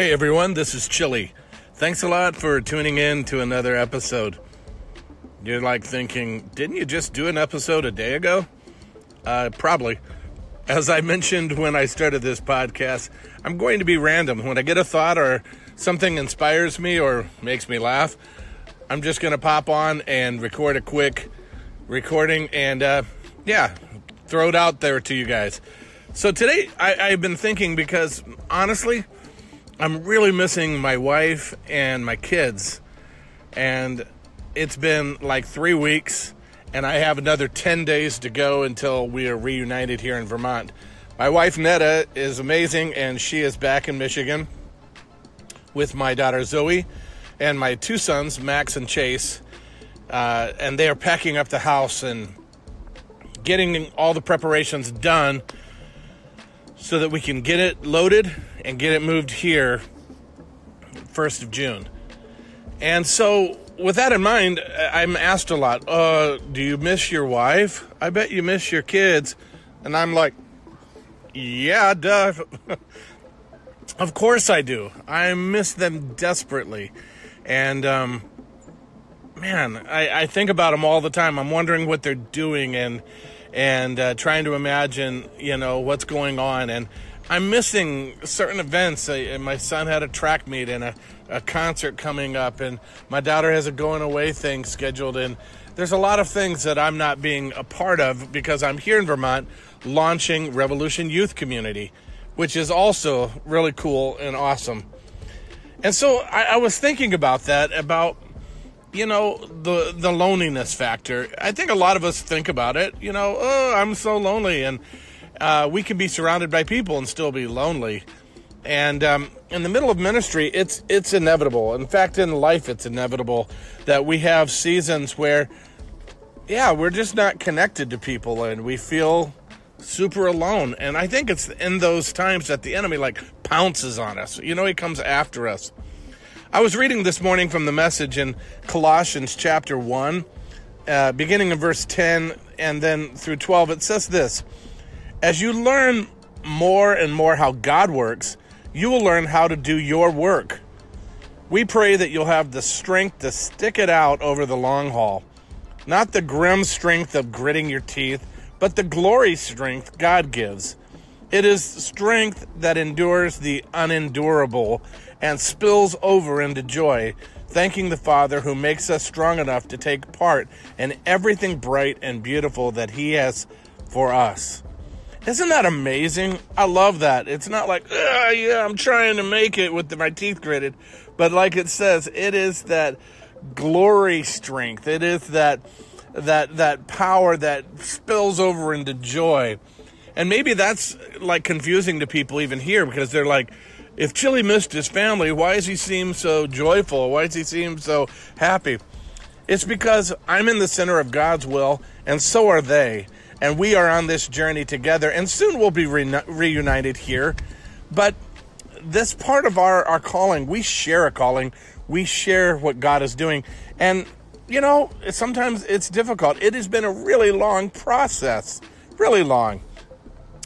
Hey everyone, this is Chilly. Thanks a lot for tuning in to another episode. You're like thinking, didn't you just do an episode a day ago? Uh, probably. As I mentioned when I started this podcast, I'm going to be random. When I get a thought or something inspires me or makes me laugh, I'm just going to pop on and record a quick recording and, uh, yeah, throw it out there to you guys. So today I, I've been thinking because honestly, I'm really missing my wife and my kids. And it's been like three weeks, and I have another 10 days to go until we are reunited here in Vermont. My wife Netta is amazing, and she is back in Michigan with my daughter Zoe and my two sons, Max and Chase. Uh, and they are packing up the house and getting all the preparations done so that we can get it loaded and get it moved here 1st of June. And so, with that in mind, I'm asked a lot, uh, do you miss your wife? I bet you miss your kids. And I'm like, yeah, duh. of course I do. I miss them desperately. And, um, man, I, I think about them all the time. I'm wondering what they're doing and, and uh, trying to imagine, you know, what's going on. And I'm missing certain events. I, my son had a track meet and a, a concert coming up, and my daughter has a going away thing scheduled. And there's a lot of things that I'm not being a part of because I'm here in Vermont launching Revolution Youth Community, which is also really cool and awesome. And so I, I was thinking about that, about you know the the loneliness factor. I think a lot of us think about it you know oh i'm so lonely and uh, we can be surrounded by people and still be lonely. And um, in the middle of ministry it's it's inevitable. In fact in life it's inevitable that we have seasons where yeah we're just not connected to people and we feel super alone. And i think it's in those times that the enemy like pounces on us. You know he comes after us I was reading this morning from the message in Colossians chapter 1, uh, beginning in verse 10 and then through 12. It says this As you learn more and more how God works, you will learn how to do your work. We pray that you'll have the strength to stick it out over the long haul. Not the grim strength of gritting your teeth, but the glory strength God gives. It is strength that endures the unendurable and spills over into joy, thanking the Father who makes us strong enough to take part in everything bright and beautiful that He has for us. Isn't that amazing? I love that. It's not like, ah, yeah, I'm trying to make it with my teeth gritted, but like it says, it is that glory strength. It is that that that power that spills over into joy. And maybe that's like confusing to people even here because they're like, if Chilly missed his family, why does he seem so joyful? Why does he seem so happy? It's because I'm in the center of God's will, and so are they. And we are on this journey together, and soon we'll be re- reunited here. But this part of our, our calling, we share a calling, we share what God is doing. And, you know, sometimes it's difficult. It has been a really long process, really long.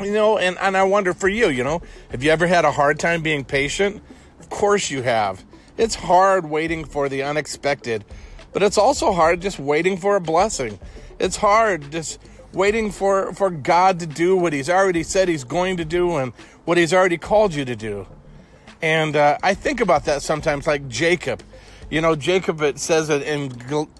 You know, and, and I wonder for you, you know, have you ever had a hard time being patient? Of course you have. It's hard waiting for the unexpected, but it's also hard just waiting for a blessing. It's hard just waiting for, for God to do what He's already said He's going to do and what He's already called you to do. And uh, I think about that sometimes, like Jacob. You know, Jacob, it says it in,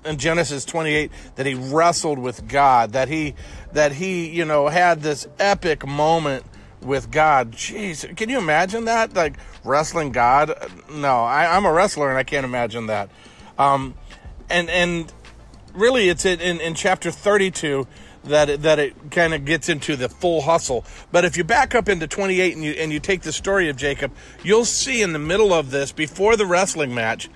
in Genesis 28 that he wrestled with God, that he, that he, you know, had this epic moment with God. Jeez, can you imagine that? Like wrestling God? No, I, am a wrestler and I can't imagine that. Um, and, and really it's in, in, in chapter 32 that it, that it kind of gets into the full hustle. But if you back up into 28 and you and you take the story of Jacob, you'll see in the middle of this before the wrestling match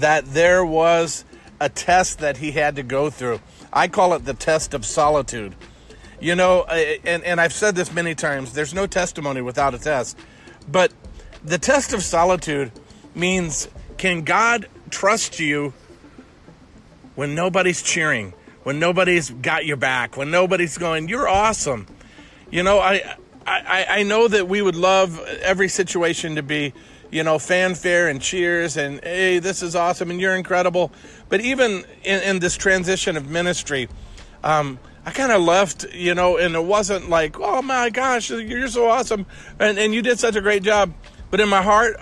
that there was a test that he had to go through. I call it the test of solitude. You know, and, and I've said this many times there's no testimony without a test. But the test of solitude means can God trust you when nobody's cheering, when nobody's got your back, when nobody's going, you're awesome? You know, I, I, I know that we would love every situation to be you know, fanfare and cheers and, hey, this is awesome and you're incredible. But even in, in this transition of ministry, um, I kind of left, you know, and it wasn't like, oh my gosh, you're so awesome and, and you did such a great job. But in my heart,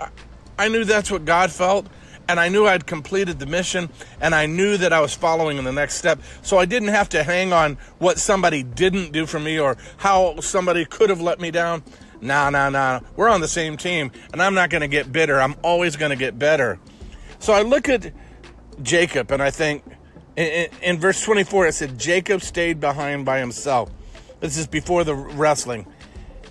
I knew that's what God felt and I knew I'd completed the mission and I knew that I was following in the next step. So I didn't have to hang on what somebody didn't do for me or how somebody could have let me down. Nah, nah, nah. We're on the same team and I'm not going to get bitter. I'm always going to get better. So I look at Jacob and I think in, in, verse 24 it said Jacob stayed behind by himself. This is before the wrestling.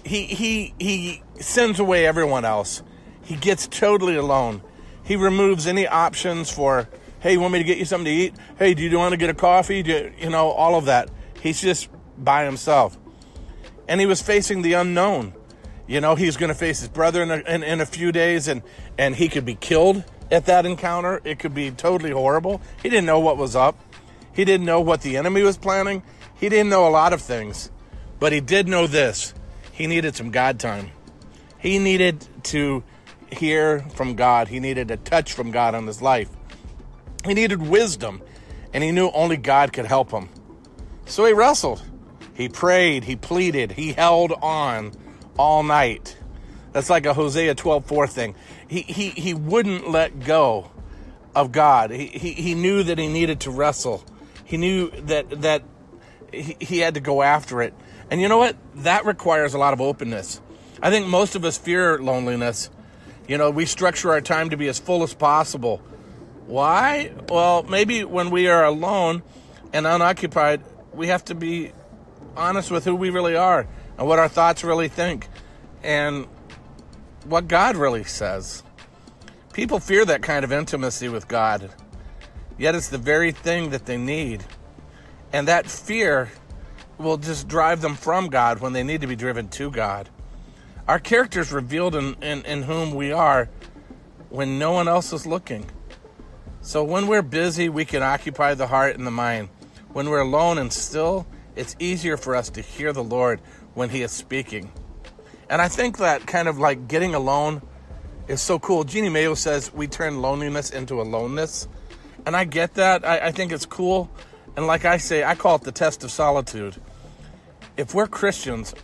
He he he sends away everyone else. He gets totally alone he removes any options for, hey, you want me to get you something to eat? Hey, do you want to get a coffee? You, you know, all of that. He's just by himself. And he was facing the unknown. You know, he's going to face his brother in a, in, in a few days, and, and he could be killed at that encounter. It could be totally horrible. He didn't know what was up. He didn't know what the enemy was planning. He didn't know a lot of things. But he did know this he needed some God time. He needed to hear from God. He needed a touch from God on his life. He needed wisdom, and he knew only God could help him. So he wrestled. He prayed. He pleaded. He held on all night. That's like a Hosea 12 4 thing. He, he, he wouldn't let go of God. He, he, he knew that he needed to wrestle. He knew that, that he, he had to go after it. And you know what? That requires a lot of openness. I think most of us fear loneliness you know, we structure our time to be as full as possible. Why? Well, maybe when we are alone and unoccupied, we have to be honest with who we really are and what our thoughts really think and what God really says. People fear that kind of intimacy with God, yet it's the very thing that they need. And that fear will just drive them from God when they need to be driven to God. Our character is revealed in, in, in whom we are when no one else is looking. So when we're busy, we can occupy the heart and the mind. When we're alone and still, it's easier for us to hear the Lord when He is speaking. And I think that kind of like getting alone is so cool. Jeanne Mayo says we turn loneliness into aloneness. And I get that. I, I think it's cool. And like I say, I call it the test of solitude. If we're Christians,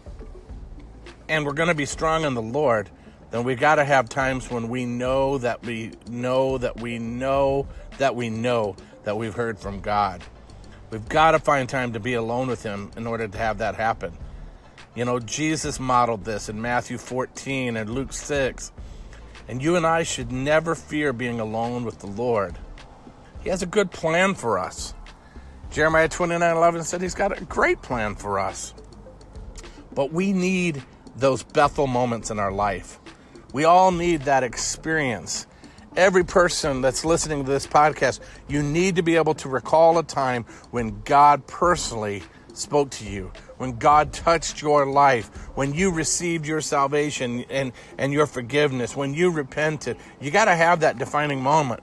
and we're going to be strong in the Lord, then we got to have times when we know that we know that we know that we know that we've heard from God. We've got to find time to be alone with Him in order to have that happen. You know, Jesus modeled this in Matthew 14 and Luke 6. And you and I should never fear being alone with the Lord. He has a good plan for us. Jeremiah 29 11 said he's got a great plan for us. But we need those Bethel moments in our life. We all need that experience. Every person that's listening to this podcast, you need to be able to recall a time when God personally spoke to you, when God touched your life, when you received your salvation and, and your forgiveness, when you repented. You got to have that defining moment.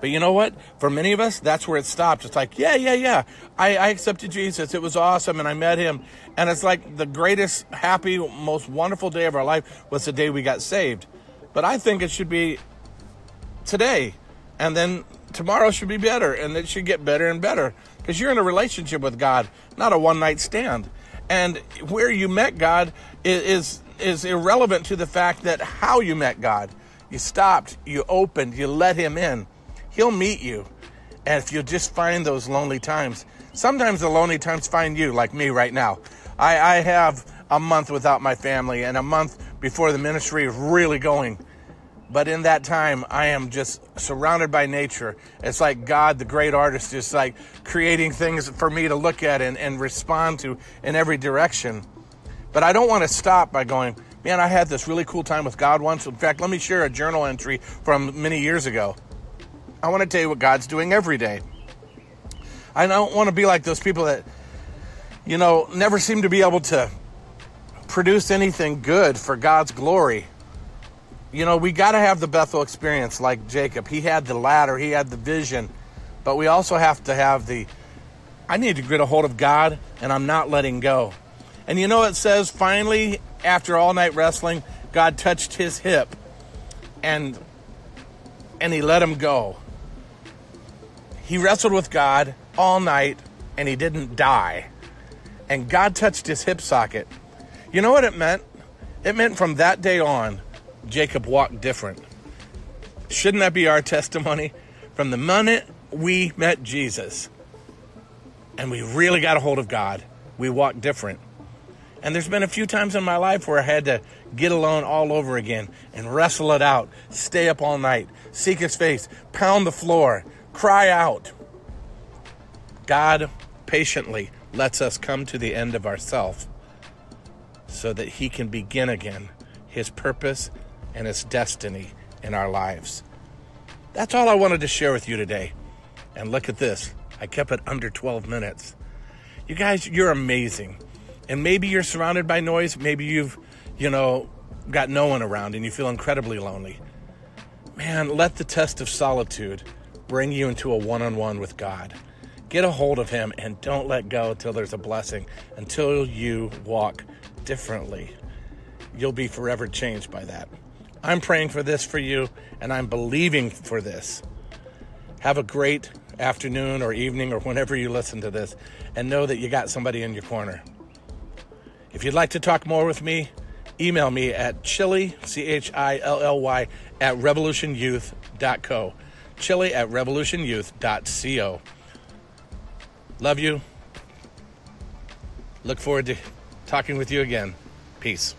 But you know what? For many of us, that's where it stops. It's like, yeah, yeah, yeah. I, I accepted Jesus. It was awesome, and I met him. And it's like the greatest, happy, most wonderful day of our life was the day we got saved. But I think it should be today, and then tomorrow should be better, and it should get better and better because you're in a relationship with God, not a one night stand. And where you met God is, is is irrelevant to the fact that how you met God. You stopped, you opened, you let Him in. He'll meet you. And if you just find those lonely times, sometimes the lonely times find you, like me right now. I, I have a month without my family and a month before the ministry is really going. But in that time, I am just surrounded by nature. It's like God, the great artist, is like creating things for me to look at and, and respond to in every direction. But I don't want to stop by going, man, I had this really cool time with God once. In fact, let me share a journal entry from many years ago. I want to tell you what God's doing every day. I don't want to be like those people that, you know, never seem to be able to produce anything good for God's glory. You know, we got to have the Bethel experience like Jacob. He had the ladder, he had the vision, but we also have to have the I need to get a hold of God and I'm not letting go. And you know, it says finally, after all night wrestling, God touched his hip and and he let him go. He wrestled with God all night and he didn't die. And God touched his hip socket. You know what it meant? It meant from that day on, Jacob walked different. Shouldn't that be our testimony? From the minute we met Jesus and we really got a hold of God, we walked different. And there's been a few times in my life where I had to get alone all over again and wrestle it out, stay up all night, seek his face, pound the floor, cry out. God patiently lets us come to the end of ourself so that he can begin again his purpose and its destiny in our lives. That's all I wanted to share with you today. And look at this. I kept it under 12 minutes. You guys, you're amazing. And maybe you're surrounded by noise. Maybe you've, you know, got no one around and you feel incredibly lonely. Man, let the test of solitude bring you into a one on one with God. Get a hold of Him and don't let go until there's a blessing, until you walk differently. You'll be forever changed by that. I'm praying for this for you and I'm believing for this. Have a great afternoon or evening or whenever you listen to this and know that you got somebody in your corner. If you'd like to talk more with me, email me at chilly, C H I L L Y, at revolutionyouth.co. Chilly at revolutionyouth.co. Love you. Look forward to talking with you again. Peace.